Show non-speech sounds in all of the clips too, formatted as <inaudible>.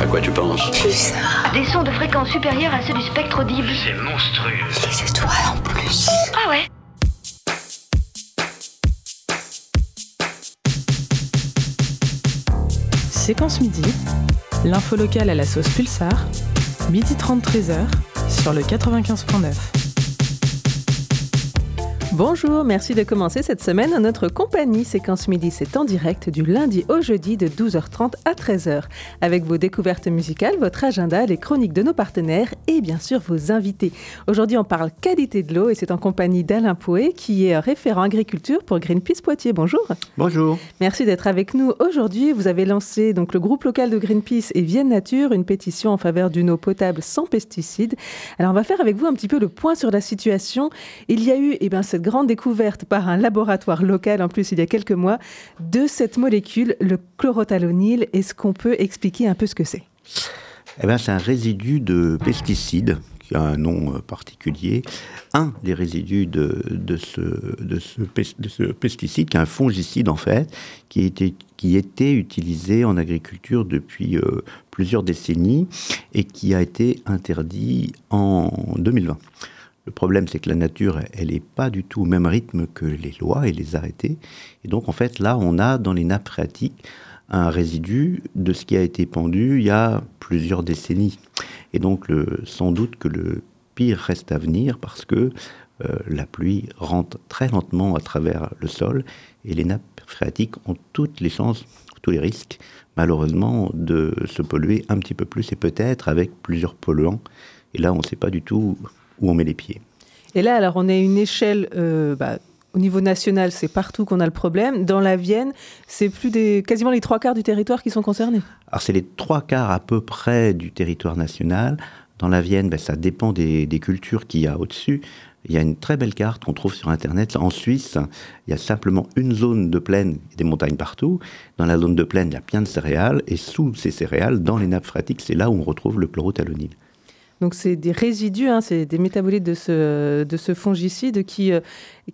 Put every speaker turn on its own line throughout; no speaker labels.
À quoi tu penses.
Des sons de fréquence supérieure à ceux du spectre audible.
C'est monstrueux.
Les étoiles en plus.
Ah ouais
Séquence midi, l'info locale à la sauce Pulsar, midi 30 13h sur le 95.9. Bonjour, merci de commencer cette semaine à notre compagnie. Séquence Midi, c'est en direct du lundi au jeudi de 12h30 à 13h. Avec vos découvertes musicales, votre agenda, les chroniques de nos partenaires et bien sûr vos invités. Aujourd'hui, on parle qualité de l'eau et c'est en compagnie d'Alain Pouet qui est référent agriculture pour Greenpeace Poitiers. Bonjour.
Bonjour.
Merci d'être avec nous aujourd'hui. Vous avez lancé donc le groupe local de Greenpeace et Vienne Nature une pétition en faveur d'une eau potable sans pesticides. Alors on va faire avec vous un petit peu le point sur la situation. Il y a eu eh bien, cette grande découverte par un laboratoire local, en plus il y a quelques mois, de cette molécule, le chlorothalonil. Est-ce qu'on peut expliquer un peu ce que c'est?
Eh ben, C'est un résidu de pesticide qui a un nom euh, particulier, un des résidus de, ce, de, ce, de ce pesticide, qui est un fongicide en fait, qui était, qui était utilisé en agriculture depuis euh, plusieurs décennies et qui a été interdit en 2020. Le problème, c'est que la nature, elle n'est pas du tout au même rythme que les lois et les arrêtés. Et donc, en fait, là, on a dans les nappes phréatiques un résidu de ce qui a été pendu il y a plusieurs décennies. Et donc, sans doute que le pire reste à venir parce que euh, la pluie rentre très lentement à travers le sol et les nappes phréatiques ont toutes les chances, tous les risques, malheureusement, de se polluer un petit peu plus et peut-être avec plusieurs polluants. Et là, on ne sait pas du tout où on met les pieds.
Et là, alors, on est à une échelle. Euh, bah, au niveau national, c'est partout qu'on a le problème. Dans la Vienne, c'est plus des quasiment les trois quarts du territoire qui sont concernés.
Alors c'est les trois quarts à peu près du territoire national. Dans la Vienne, ben, ça dépend des, des cultures qu'il y a au-dessus. Il y a une très belle carte qu'on trouve sur Internet. En Suisse, il y a simplement une zone de plaine et des montagnes partout. Dans la zone de plaine, il y a plein de céréales. Et sous ces céréales, dans les nappes phréatiques, c'est là où on retrouve le chlorothalonil.
Donc c'est des résidus, hein, c'est des métabolites de ce, de ce fongicide qui, euh,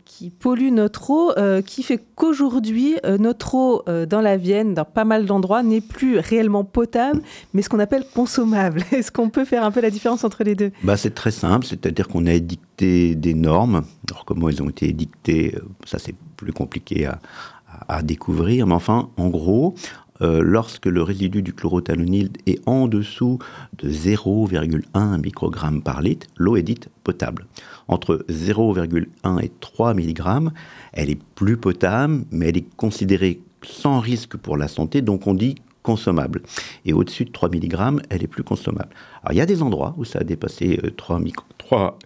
qui pollue notre eau, euh, qui fait qu'aujourd'hui, euh, notre eau euh, dans la Vienne, dans pas mal d'endroits, n'est plus réellement potable, mais ce qu'on appelle consommable. <laughs> Est-ce qu'on peut faire un peu la différence entre les deux?
Bah, C'est très simple, c'est-à-dire qu'on a édicté des normes. Alors comment elles ont été édictées, ça c'est plus compliqué à, à, à découvrir, mais enfin, en gros, euh, lorsque le résidu du chlorothalonil est en dessous de 0,1 microgramme par litre, l'eau est dite potable. Entre 0,1 et 3 mg, elle est plus potable, mais elle est considérée sans risque pour la santé, donc on dit consommable. Et au-dessus de 3 mg, elle est plus consommable. Alors il y a des endroits où ça a dépassé 3, micro 3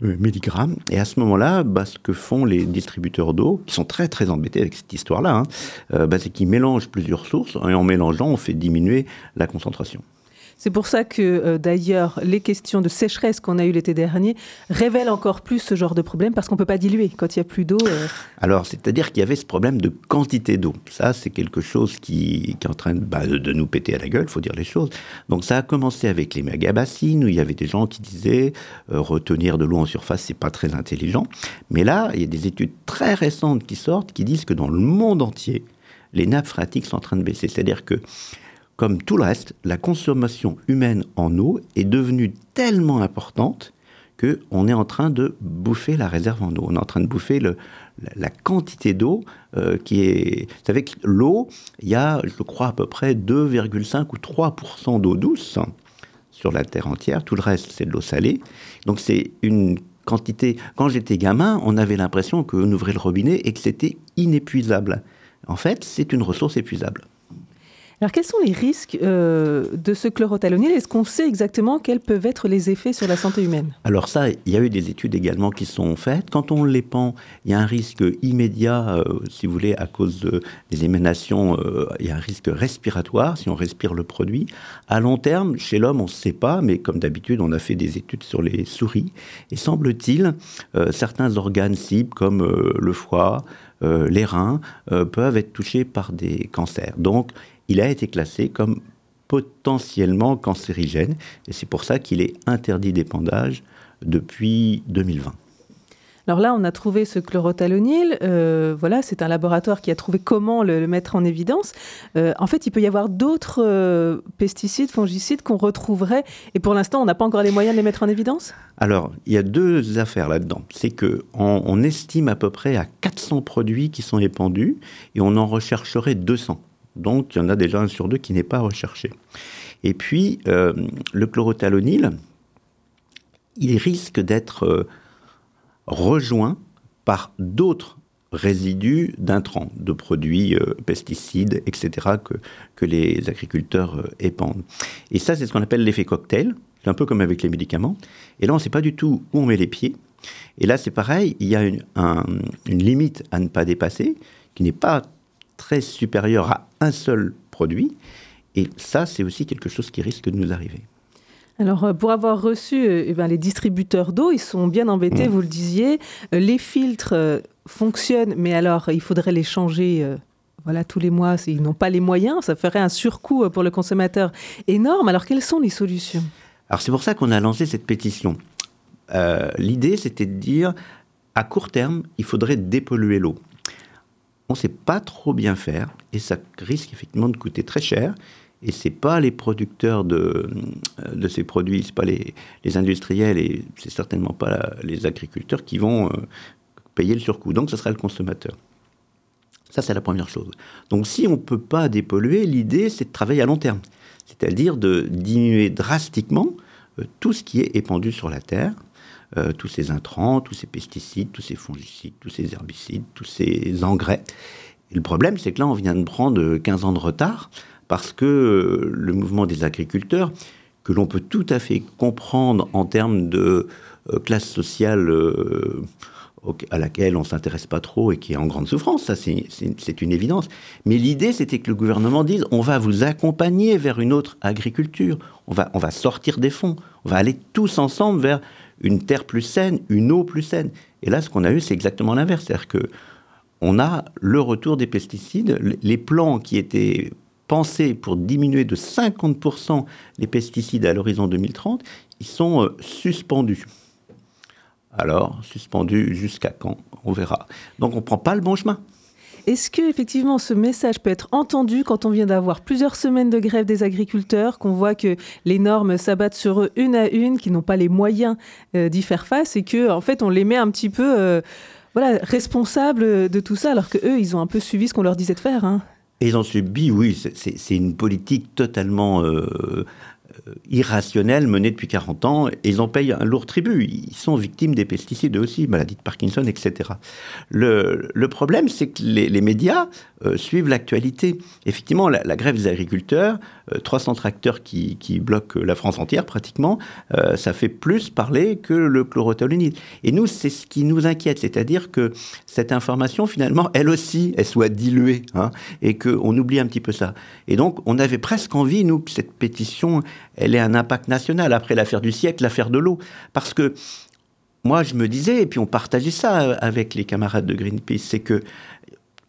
milligrammes. Et à ce moment-là, bah, ce que font les distributeurs d'eau, qui sont très très embêtés avec cette histoire-là, hein, euh, bah, c'est qu'ils mélangent plusieurs sources et en mélangeant, on fait diminuer la concentration.
C'est pour ça que, euh, d'ailleurs, les questions de sécheresse qu'on a eues l'été dernier révèlent encore plus ce genre de problème parce qu'on ne peut pas diluer quand il n'y a plus d'eau. Euh...
Alors, c'est-à-dire qu'il y avait ce problème de quantité d'eau. Ça, c'est quelque chose qui, est en train de, bah, de, nous péter à la gueule, il faut dire les choses. Donc, ça a commencé avec les méga-bassines où il y avait des gens qui disaient euh, retenir de l'eau en surface, c'est pas très intelligent. Mais là, il y a des études très récentes qui sortent qui disent que dans le monde entier, les nappes phréatiques sont en train de baisser. C'est-à-dire que comme tout le reste, la consommation humaine en eau est devenue tellement importante qu'on est en train de bouffer la réserve en eau. On est en train de bouffer la, quantité d'eau euh, qui est... Vous savez que l'eau, il y a, je crois, à peu près 2,5 ou 3% d'eau douce sur la Terre entière. Tout le reste, c'est de l'eau salée. Donc c'est une quantité... Quand j'étais gamin, on avait l'impression qu'on ouvrait le robinet et que c'était inépuisable. En fait, c'est une ressource épuisable.
Alors, quels sont les risques euh, de ce chlorothalonil? Est-ce qu'on sait exactement quels peuvent être les effets sur la santé humaine?
Alors ça, il y a eu des études également qui sont faites. Quand on les pend, il y a un risque immédiat, euh, si vous voulez, à cause de, des émanations, euh, il y a un risque respiratoire si on respire le produit. À long terme, chez l'homme, on ne sait pas, mais comme d'habitude, on a fait des études sur les souris. Et semble-t-il, certains organes cibles, comme le foie, les reins, peuvent être touchés par des cancers. Donc, il a été classé comme potentiellement cancérigène, et c'est pour ça qu'il est interdit d'épandage depuis 2020.
Alors là, on a trouvé ce chlorothalonil. Euh, voilà, c'est un laboratoire qui a trouvé comment le, mettre en évidence. Euh, en fait, il peut y avoir d'autres euh, pesticides, fongicides qu'on retrouverait. Et pour l'instant, on n'a pas encore les moyens de les mettre en évidence?
Alors, il y a deux affaires là-dedans. C'est qu'on on estime à peu près à 400 produits qui sont épandus et on en rechercherait 200. Donc, il y en a déjà un sur deux qui n'est pas recherché. Et puis, le chlorothalonil, il risque d'être rejoint par d'autres résidus d'intrants, de produits euh, pesticides, etc., que, que les agriculteurs euh, épandent. Et ça, c'est ce qu'on appelle l'effet cocktail. Un peu comme avec les médicaments. Et là, on ne sait pas du tout où on met les pieds. Et là, c'est pareil, il y a une limite à ne pas dépasser, qui n'est pas très supérieure à un seul produit. Et ça, c'est aussi quelque chose qui risque de nous arriver.
Alors, euh, pour avoir reçu euh, eh ben, les distributeurs d'eau, ils sont bien embêtés, mmh. vous le disiez. Euh, les filtres fonctionnent, mais alors il faudrait les changer. voilà, tous les mois, ils n'ont pas les moyens, ça ferait un surcoût pour le consommateur énorme. Alors, quelles sont les solutions?
Alors, c'est pour ça qu'on a lancé cette pétition. L'idée, c'était de dire, à court terme, il faudrait dépolluer l'eau. On ne sait pas trop bien faire, et ça risque effectivement de coûter très cher. Et c'est pas les producteurs de, de ces produits, c'est pas les, les, industriels et c'est certainement pas les agriculteurs qui vont euh, payer le surcoût. Donc, ce sera le consommateur. Ça, c'est la première chose. Donc, si on ne peut pas dépolluer, l'idée, c'est de travailler à long terme. C'est-à-dire de diminuer drastiquement euh, tout ce qui est épandu sur la terre, euh, tous ces intrants, tous ces pesticides, tous ces fongicides, tous ces herbicides, tous ces engrais. Le problème, c'est que là, on vient de prendre 15 ans de retard parce que euh, le mouvement des agriculteurs, que l'on peut tout à fait comprendre en termes de euh, classe sociale euh, à laquelle on ne s'intéresse pas trop et qui est en grande souffrance, ça c'est une évidence. Mais l'idée c'était que le gouvernement dise on va vous accompagner vers une autre agriculture, on va, on va sortir des fonds, on va aller tous ensemble vers une terre plus saine, une eau plus saine. Et là ce qu'on a eu c'est exactement l'inverse, c'est-à-dire que on a le retour des pesticides, les plans qui étaient pensés pour diminuer de 50% les pesticides à l'horizon 2030, ils sont euh, suspendus. Alors, suspendus jusqu'à quand? On verra. Donc on ne prend pas le bon chemin.
Est-ce que effectivement ce message peut être entendu quand on vient d'avoir plusieurs semaines de grève des agriculteurs, qu'on voit que les normes s'abattent sur eux une à une, qu'ils n'ont pas les moyens euh, d'y faire face, et que en fait on les met un petit peu euh, voilà responsables de tout ça, alors que eux ils ont un peu suivi ce qu'on leur disait de faire. Hein.
Et ils ont subi, oui, c'est une politique totalement euh, euh, irrationnels menés depuis 40 ans et ils en payent un lourd tribut. Ils sont victimes des pesticides aussi, maladie de Parkinson, etc. Le, problème, c'est que les, médias euh, suivent l'actualité. Effectivement, la, grève des agriculteurs, 300 euh, tracteurs qui, qui, bloquent la France entière pratiquement, ça fait plus parler que le chlorothalonil. Et nous, c'est ce qui nous inquiète, c'est-à-dire que cette information, finalement, elle aussi, elle soit diluée hein, et qu'on oublie un petit peu ça. Et donc, on avait presque envie, nous, que cette pétition, elle ait un impact national après l'affaire du siècle, l'affaire de l'eau. Parce que moi, je me disais, et puis on partageait ça avec les camarades de Greenpeace, c'est que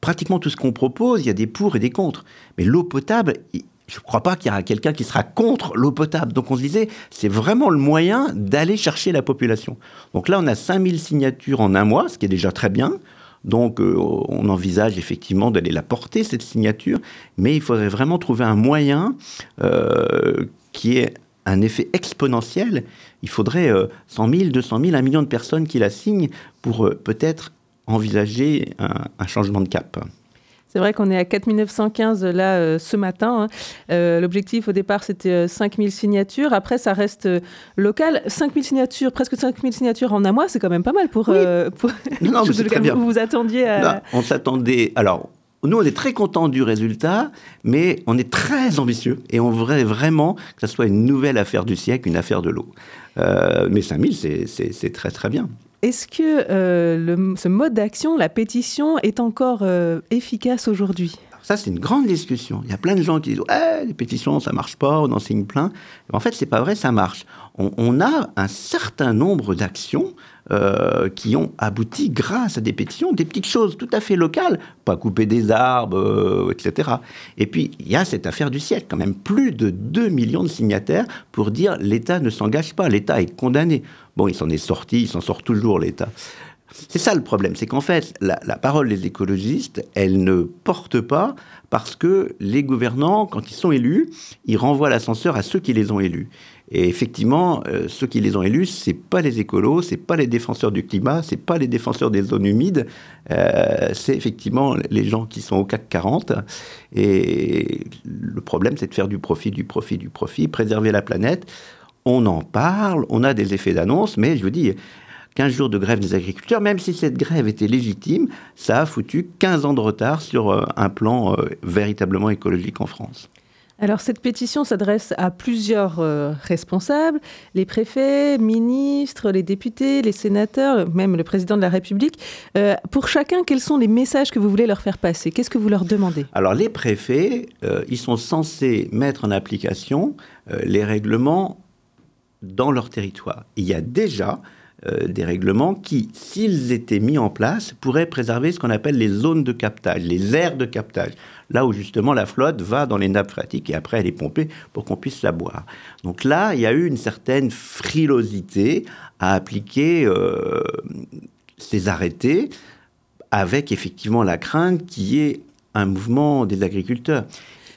pratiquement tout ce qu'on propose, il y a des pour et des contre. Mais l'eau potable, je ne crois pas qu'il y aura quelqu'un qui sera contre l'eau potable. Donc on se disait, c'est vraiment le moyen d'aller chercher la population. Donc là, on a 5000 signatures en un mois, ce qui est déjà très bien. Donc euh, on envisage effectivement d'aller la porter, cette signature, mais il faudrait vraiment trouver un moyen euh, qui est un effet exponentiel, il faudrait 100 000, 200 000, 1 million de personnes qui la signent pour euh, peut-être envisager un, changement de cap.
C'est vrai qu'on est à 4915 là euh, ce matin. Hein. Euh, l'objectif au départ c'était 5000 signatures. Après ça reste local. 5000 signatures, presque 5000 signatures en un mois, c'est quand même pas mal pour. pour...
Non, <laughs> mais c'est très bien.
Vous vous attendiez à.
on s'attendait. Alors nous, on est très contents du résultat, mais on est très ambitieux et on voudrait vraiment que ce soit une nouvelle affaire du siècle, une affaire de l'eau. Euh, mais 5000, c'est très très bien.
Est-ce que euh, ce mode d'action, la pétition, est encore euh, efficace aujourd'hui?
Ça, c'est une grande discussion. Il y a plein de gens qui disent les pétitions, ça marche pas, on en signe plein. En fait, c'est pas vrai, ça marche. On, a un certain nombre d'actions euh, qui ont abouti grâce à des pétitions, des petites choses tout à fait locales, pas couper des arbres, euh, etc. Et puis, il y a cette affaire du siècle, quand même, plus de 2 millions de signataires pour dire l'État ne s'engage pas, l'État est condamné. Bon, il s'en est sorti, il s'en sort toujours, l'État. C'est ça le problème, c'est qu'en fait, la, parole des écologistes, elle ne porte pas parce que les gouvernants, quand ils sont élus, ils renvoient l'ascenseur à ceux qui les ont élus. Et effectivement, euh, ceux qui les ont élus, c'est pas les écolos, c'est pas les défenseurs du climat, c'est pas les défenseurs des zones humides, euh, c'est effectivement les gens qui sont au CAC 40. Et le problème, c'est de faire du profit, du profit, du profit, préserver la planète. On en parle, on a des effets d'annonce, mais je vous dis, 15 jours de grève des agriculteurs, même si cette grève était légitime, ça a foutu 15 ans de retard sur euh, un plan véritablement écologique en France.
Alors cette pétition s'adresse à plusieurs euh, responsables, les préfets, ministres, les députés, les sénateurs, même le président de la République. Euh, pour chacun, quels sont les messages que vous voulez leur faire passer? Qu'est-ce que vous leur demandez?
Alors les préfets, euh, ils sont censés mettre en application les règlements dans leur territoire. Il y a déjà des règlements qui, s'ils étaient mis en place, pourraient préserver ce qu'on appelle les zones de captage, les aires de captage là où justement la flotte va dans les nappes phréatiques et après elle est pompée pour qu'on puisse la boire. Donc là, il y a eu une certaine frilosité à appliquer euh, ces arrêtés avec effectivement la crainte qui est un mouvement des agriculteurs.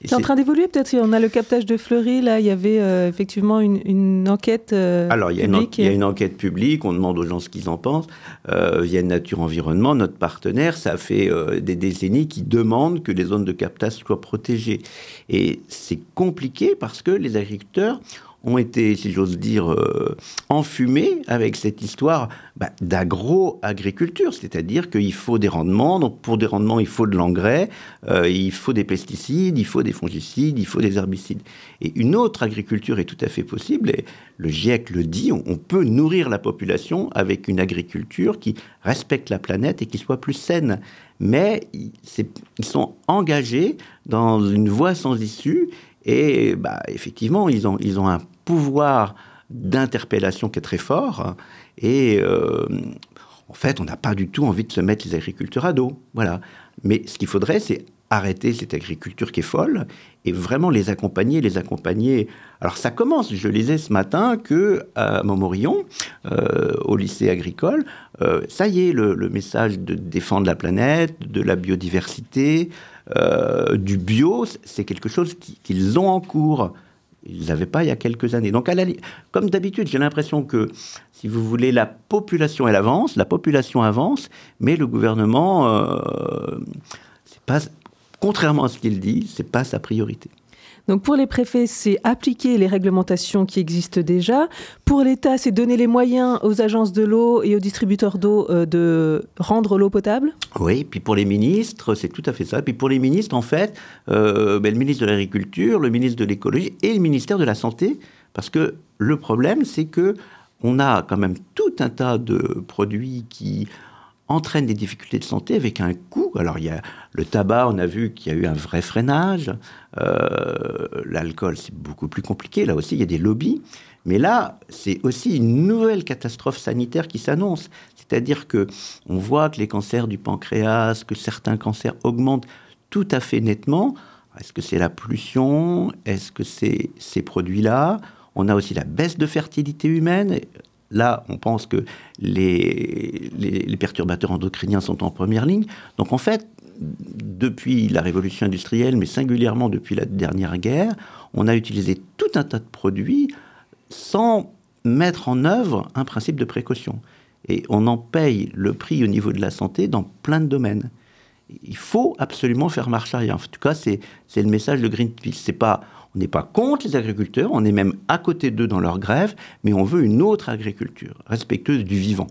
C'est en train d'évoluer peut-être. On a le captage de Fleury, là, il y avait euh, effectivement une, enquête euh,
Alors, il y,
a
une, il y a une enquête publique, on demande aux gens ce qu'ils en pensent. Euh, a Nature Environnement, notre partenaire, ça fait des décennies qui demandent que les zones de captage soient protégées. Et c'est compliqué parce que les agriculteurs ont été, si j'ose dire, euh, enfumés avec cette histoire bah, d'agro-agriculture, c'est-à-dire qu'il faut des rendements, donc pour des rendements, il faut de l'engrais, euh, il faut des pesticides, il faut des fongicides, il faut des herbicides. Et une autre agriculture est tout à fait possible, et le GIEC le dit, on, peut nourrir la population avec une agriculture qui respecte la planète et qui soit plus saine. Mais ils sont engagés dans une voie sans issue et bah, effectivement, ils ont, ils ont un pouvoir d'interpellation qui est très fort. Et euh, en fait, on n'a pas du tout envie de se mettre les agriculteurs à dos. Voilà. Mais ce qu'il faudrait, c'est arrêter cette agriculture qui est folle et vraiment les accompagner, les accompagner. Alors ça commence, je lisais ce matin que à Montmorillon, euh, au lycée agricole, euh, ça y est, le, message de défendre la planète, de la biodiversité, du bio, c'est quelque chose qu'ils ont en cours. Ils n'avaient pas il y a quelques années. Donc, à comme d'habitude, j'ai l'impression que, si vous voulez, la population, elle avance, la population avance, mais le gouvernement, euh, pas, contrairement à ce qu'il dit, c'est pas sa priorité.
Donc pour les préfets, c'est appliquer les réglementations qui existent déjà. Pour l'État, c'est donner les moyens aux agences de l'eau et aux distributeurs d'eau euh, de rendre l'eau potable.
Oui, puis pour les ministres, c'est tout à fait ça. Puis pour les ministres, en fait, euh, ben, le ministre de l'Agriculture, le ministre de l'Écologie et le ministère de la Santé, parce que le problème, c'est que on a quand même tout un tas de produits qui entraîne des difficultés de santé avec un coût. Alors il y a le tabac, on a vu qu'il y a eu un vrai freinage. Euh, l'alcool, c'est beaucoup plus compliqué. Là aussi, il y a des lobbies. Mais là, c'est aussi une nouvelle catastrophe sanitaire qui s'annonce. C'est-à-dire que on voit que les cancers du pancréas, que certains cancers augmentent tout à fait nettement. Est-ce que c'est la pollution? Est-ce que c'est ces produits-là? On a aussi la baisse de fertilité humaine. Là, on pense que les, perturbateurs endocriniens sont en première ligne. Donc en fait, depuis la révolution industrielle, mais singulièrement depuis la dernière guerre, on a utilisé tout un tas de produits sans mettre en œuvre un principe de précaution. Et on en paye le prix au niveau de la santé dans plein de domaines. Il faut absolument faire marche arrière. En tout cas, c'est le message de Greenpeace. C'est pas on n'est pas contre les agriculteurs, on est même à côté d'eux dans leur grève, mais on veut une autre agriculture, respectueuse du vivant.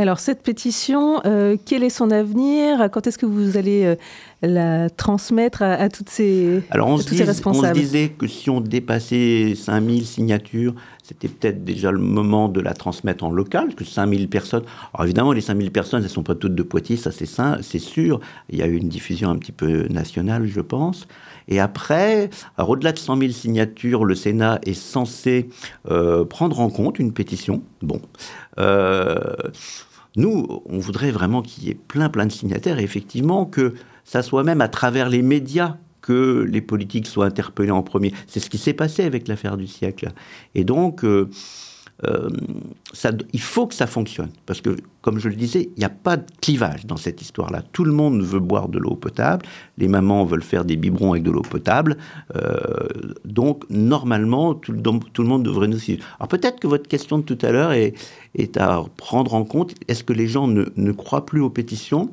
Alors cette pétition, euh, quel est son avenir? Quand est-ce que vous allez euh, la transmettre à, toutes ces,
Alors on,
se
responsables on se disait que si on dépassait 5000 signatures, c'était peut-être déjà le moment de la transmettre en local, que 5000 personnes... Alors évidemment, les 5000 personnes, elles ne sont pas toutes de Poitiers, ça c'est sûr. Il y a eu une diffusion un petit peu nationale, je pense. Et après, au-delà de 100 000 signatures, le Sénat est censé euh, prendre en compte une pétition. Bon. Euh, nous, on voudrait vraiment qu'il y ait plein, plein de signataires et effectivement que ça soit même à travers les médias que les politiques soient interpellés en premier. C'est ce qui s'est passé avec l'affaire du siècle. Et donc, euh, euh, ça, il faut que ça fonctionne. Parce que, comme je le disais, il n'y a pas de clivage dans cette histoire-là. Tout le monde veut boire de l'eau potable. Les mamans veulent faire des biberons avec de l'eau potable. Euh, donc, normalement, tout, le monde devrait nous suivre. Alors, peut-être que votre question de tout à l'heure est, est, à prendre en compte. Est-ce que les gens ne, ne croient plus aux pétitions?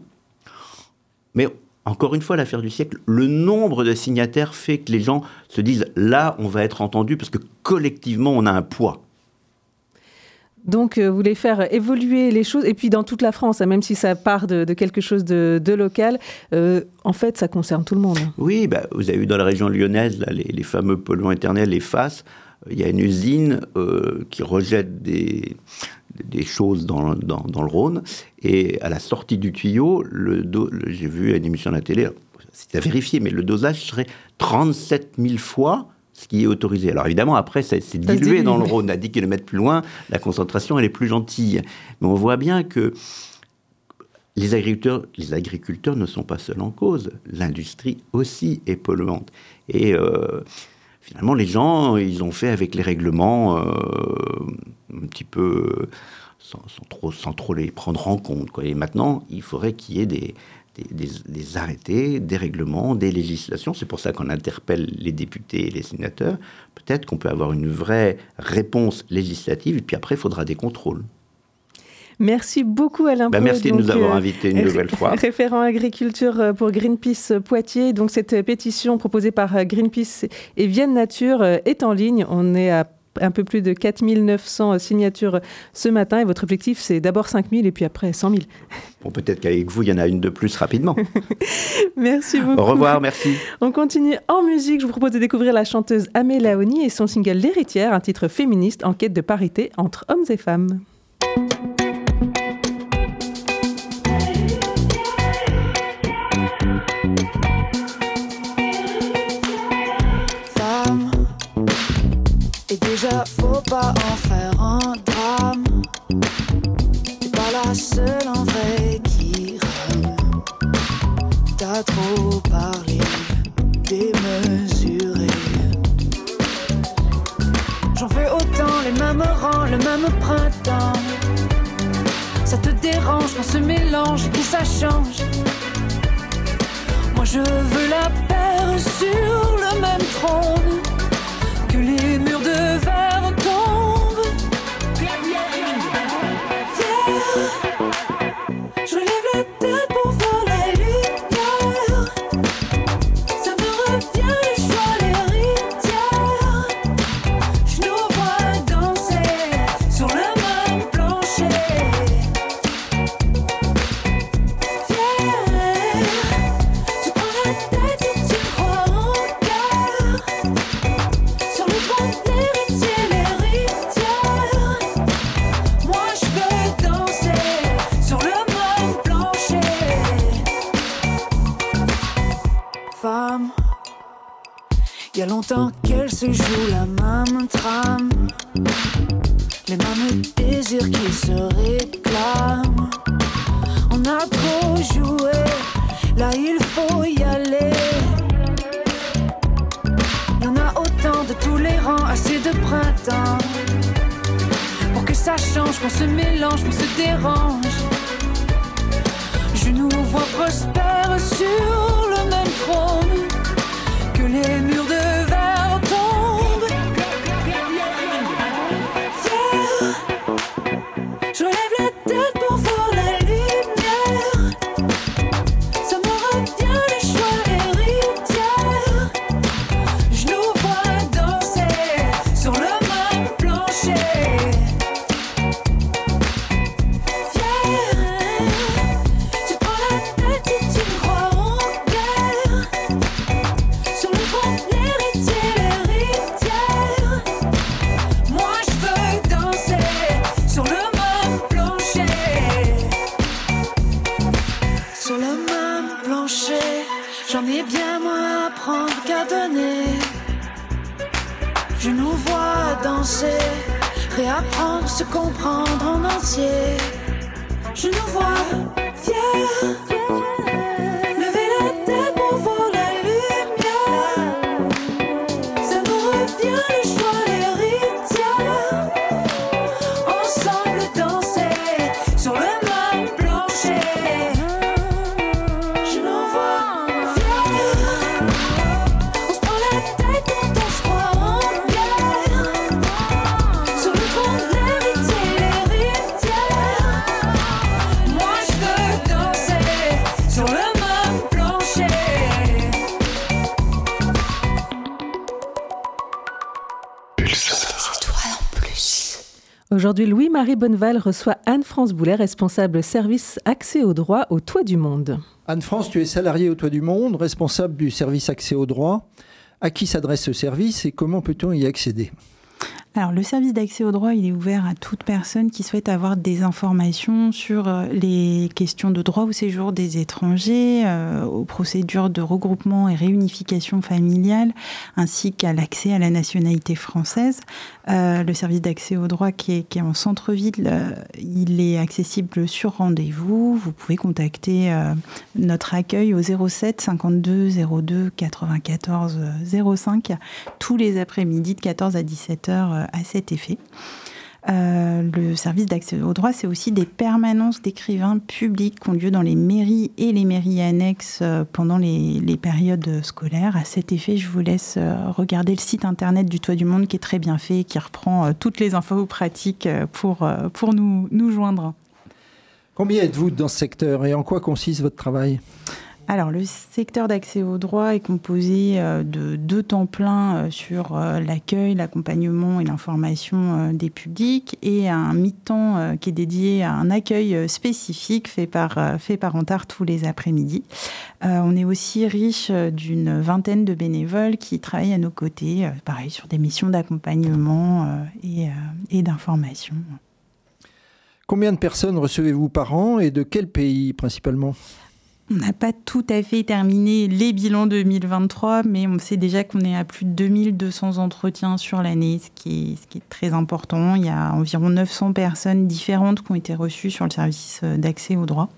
Mais encore une fois, l'affaire du siècle, le nombre de signataires fait que les gens se disent là, on va être entendu parce que collectivement, on a un poids.
Donc, euh, vous voulez faire évoluer les choses, et puis dans toute la France, hein, même si ça part de, quelque chose de, local, euh, en fait, ça concerne tout le monde.
Oui, bah, vous avez vu dans la région lyonnaise, là, les, fameux polluants éternels, les FAS, il y a une usine euh, qui rejette des, des choses dans, dans, le Rhône, et à la sortie du tuyau, le, j'ai vu une émission à la télé, c'est à vérifier, mais le dosage serait 37 000 fois ce qui est autorisé. Alors évidemment, après, c'est dilué dans le Rhône. À 10 km plus loin, la concentration, elle est plus gentille. Mais on voit bien que les agriculteurs, les agriculteurs ne sont pas seuls en cause. L'industrie aussi est polluante. Et euh, finalement, les gens, ils ont fait avec les règlements euh, un petit peu sans, trop, les prendre en compte. Et maintenant, il faudrait qu'il y ait des, des, arrêtés, des règlements, des législations. C'est pour ça qu'on interpelle les députés et les sénateurs. Peut-être qu'on peut avoir une vraie réponse législative, et puis après, il faudra des contrôles.
Merci beaucoup Alain.
Ben merci de nous avoir euh, invités une nouvelle <laughs> fois.
Référent agriculture euh, pour Greenpeace Poitiers. Donc cette pétition proposée par euh, Greenpeace et Vienne Nature est en ligne. On est à un peu plus de 4900 signatures ce matin. Et votre objectif, c'est d'abord 5000 et puis après 100 000. <laughs>
Bon, peut-être qu'avec vous, il y en a une de plus rapidement. <laughs>
merci beaucoup.
Au revoir, merci.
On continue en musique. Je vous propose de découvrir la chanteuse Amé Laoni et son single L'héritière, un titre féministe en quête de parité entre hommes et femmes.
Longtemps qu'elle se joue la même trame. Les mêmes désirs qui se réclament. On a trop joué, là il faut y aller. Y en a autant de tous les rangs, assez de printemps. Pour que ça change, qu'on se mélange, qu'on se dérange. Je nous vois prospères sur le même trône. Que les
Aujourd'hui, Louis-Marie Bonneval reçoit Anne-France Boulet, responsable service accès au droit au Toit du Monde.
Anne-France, tu es salariée au Toit du Monde, responsable du service accès au droit. À qui s'adresse ce service et comment peut-on y accéder?
Le service d'accès au droit, il est ouvert à toute personne qui souhaite avoir des informations sur euh, les questions de droit au séjour des étrangers, euh, aux procédures de regroupement et réunification familiale, ainsi qu'à l'accès à la nationalité française. Euh, le service d'accès au droit qui est, qui est en centre-ville, il est accessible sur rendez-vous. Vous pouvez contacter notre accueil au 07 52 02 94 05 tous les après-midi de 14 à 17 heures à cet effet. Euh, le service d'accès au droit, c'est aussi des permanences d'écrivains publics qui ont lieu dans les mairies et les mairies annexes euh, pendant les, périodes scolaires. À cet effet, je vous laisse euh, regarder le site internet du Toit du Monde qui est très bien fait et qui reprend toutes les infos pratiques pour, pour nous, nous joindre.
Combien êtes-vous dans ce secteur et en quoi consiste votre travail?
Alors, le secteur d'accès au droit est composé euh, de deux temps pleins euh, sur euh, l'accueil, l'accompagnement et l'information des publics et un mi-temps qui est dédié à un accueil spécifique fait par, fait par tous les après-midi. On est aussi riche d'une vingtaine de bénévoles qui travaillent à nos côtés, pareil, sur des missions d'accompagnement et d'information.
Combien de personnes recevez-vous par an et de quel pays principalement?
On n'a pas tout à fait terminé les bilans 2023, mais on sait déjà qu'on est à plus de 2200 entretiens sur l'année, ce, qui est, très important. Il y a environ 900 personnes différentes qui ont été reçues sur le service euh, d'accès au droit.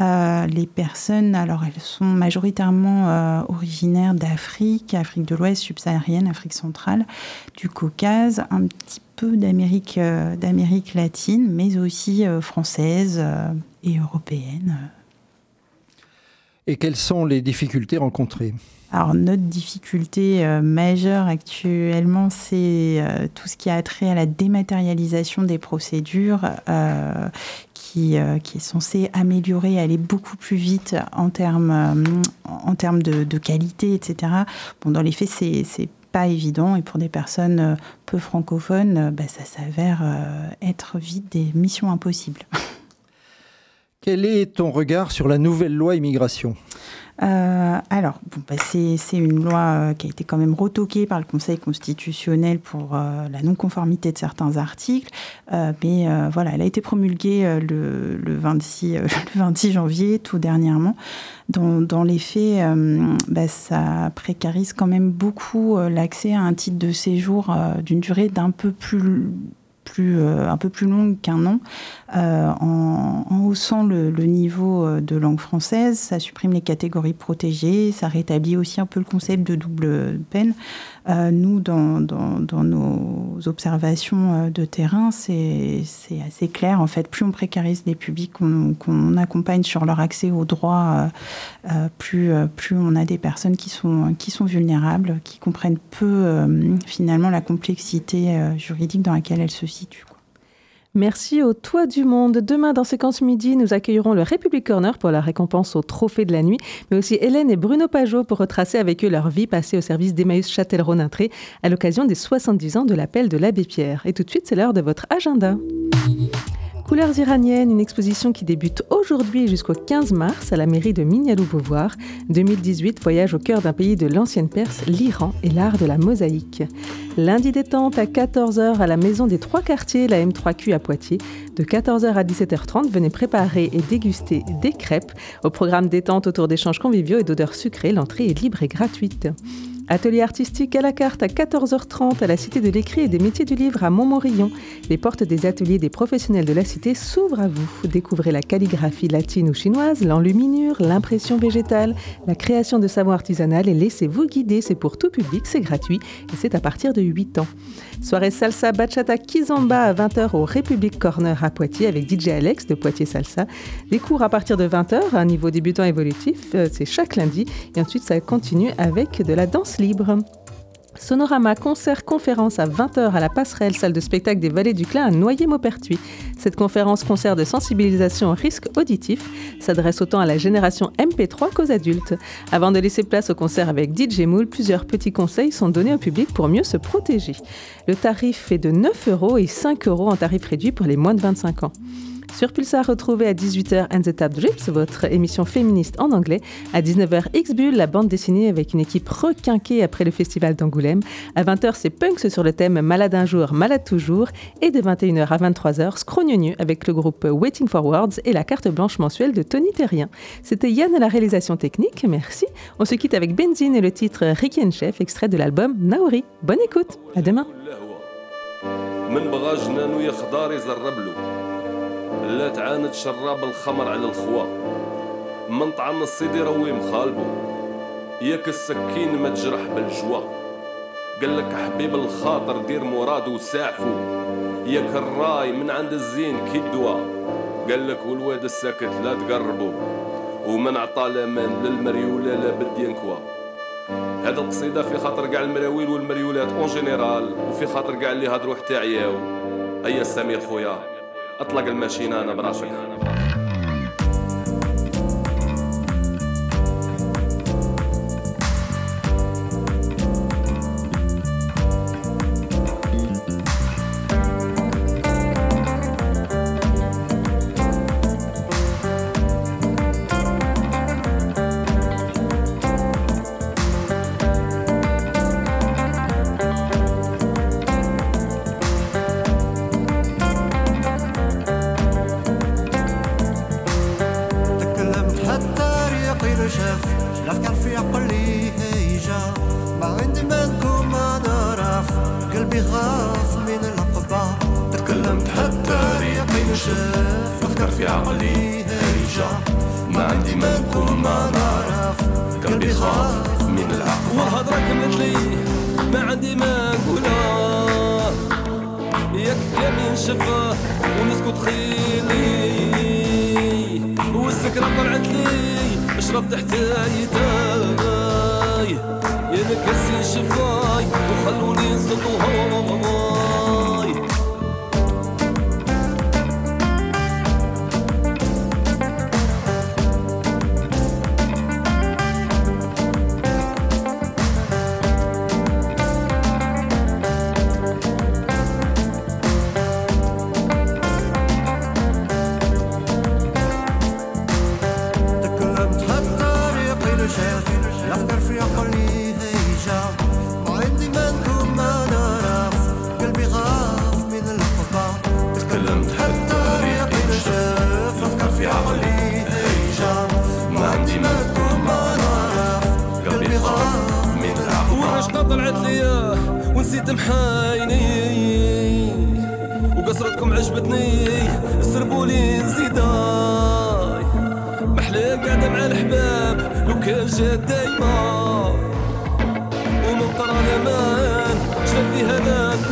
Euh, les personnes, alors elles sont majoritairement euh, originaires d'Afrique, Afrique de l'Ouest, subsaharienne, Afrique centrale, du Caucase, un petit peu d'Amérique, d'Amérique latine, mais aussi française et européenne.
Et quelles sont les difficultés rencontrées
alors notre difficulté euh, majeure actuellement, c'est euh, tout ce qui a trait à la dématérialisation des procédures, euh, qui, qui, est censé améliorer, aller beaucoup plus vite en termes, en termes de, qualité, etc. Bon, dans les faits, c'est pas évident et pour des personnes peu francophones, bah, ça s'avère être vite des missions impossibles. <laughs>
Quel est ton regard sur la nouvelle loi immigration?
Euh, alors, bah, c'est une loi euh, qui a été quand même retoquée par le Conseil constitutionnel pour euh, la non-conformité de certains articles, mais voilà, elle a été promulguée le, 26, <laughs> janvier, tout dernièrement. Dans, les faits, bah, ça précarise quand même beaucoup l'accès à un titre de séjour d'une durée d'un peu plus un peu plus longue qu'un an, euh, en, haussant le, niveau euh, de langue française, ça supprime les catégories protégées, ça rétablit aussi un peu le concept de double peine. nous, dans, nos observations de terrain, c'est assez clair. En fait, plus on précarise les publics qu'on accompagne sur leur accès aux droits, plus, on a des personnes qui sont, vulnérables, qui comprennent peu finalement la complexité juridique dans laquelle elles se
Merci au Toit du Monde. Demain, dans Séquence Midi, nous accueillerons le République Corner pour la récompense au Trophée de la Nuit, mais aussi Hélène et Bruno Pajot pour retracer avec eux leur vie passée au service d'Emmaüs Châtellerault-Nintré à l'occasion des 70 ans de l'appel de l'abbé Pierre. Et tout de suite, c'est l'heure de votre agenda. Couleurs iraniennes, une exposition qui débute aujourd'hui jusqu'au 15 mars à la mairie de Mignalou-Beauvoir. 2018, voyage au cœur d'un pays de l'ancienne Perse, l'Iran et l'art de la mosaïque. Lundi détente à 14h à la maison des trois quartiers, la M3Q à Poitiers. De 14h à 17h30, venez préparer et déguster des crêpes. Au programme détente autour d'échanges conviviaux et d'odeurs sucrées, l'entrée est libre et gratuite. Atelier artistique à la carte à 14h30 à la Cité de l'écrit et des métiers du livre à Montmorillon. Les portes des ateliers des professionnels de la cité s'ouvrent à vous. Découvrez la calligraphie latine ou chinoise, l'enluminure, l'impression végétale, la création de savons artisanal et laissez-vous guider. C'est pour tout public, c'est gratuit et c'est à partir de 8 ans. Soirée salsa bachata kizomba à 20h au République Corner à Poitiers avec DJ Alex de Poitiers Salsa. Des cours à partir de 20h à un niveau débutant évolutif, euh, c'est chaque lundi et ensuite ça continue avec de la danse Sonorama concert conférence à 20h à la passerelle salle de spectacle des Vallées du Clin à Noyer-Maupertuis. Cette conférence concert de sensibilisation au risque auditif s'adresse autant à la génération MP3 qu'aux adultes. Avant de laisser place au concert avec DJ Mool, plusieurs petits conseils sont donnés au public pour mieux se protéger. Le tarif est de 9 euros et 5 euros en tarif réduit pour les moins de 25 ans. Sur Pulsar, retrouvez à 18h And the Tap Drips, votre émission féministe en anglais. À 19h, X-Bull, la bande dessinée avec une équipe requinquée après le festival d'Angoulême. À 20h, c'est Punks sur le thème Malade un jour, malade toujours. Et de 21h à 23h, Scrognonu avec le groupe Waiting for Words et la carte blanche mensuelle de Tony Terrien. C'était Yann à la réalisation technique, merci. On se quitte avec Benzine et le titre Ricky and Chef, extrait de l'album Naori. Bonne écoute, à demain.
لا تعاند شراب الخمر على الخوا. من طعن الصيدي روي مخالبو ياك السكين ما تجرح بالجوا. قال لك حبيب الخاطر دير مراد وساعفو ياك الراي من عند الزين كي الدواء قال لك والواد الساكت لا تقربو ومن عطى الامان للمريولة لا بد ينكوا هذا القصيدة في خاطر كاع المراويل والمريولات اون جينيرال وفي خاطر كاع اللي هضروا حتى عياو أيا سمير خويا؟ أطلق الماشينة أنا براسك. عندي ما نقوله ياك كامل شفا ونسكت خيلي. والسكرة طلعت لي شربت تحت يداي يا نكاسي شفاي وخلوني نصدوهم طلعت ليا ونسيت محايني. وقصرتكم عجبتني سربولي نزيداي محلي قاعدة مع الحباب لو كان جات دايما. ومن قراني مان فيها ذاك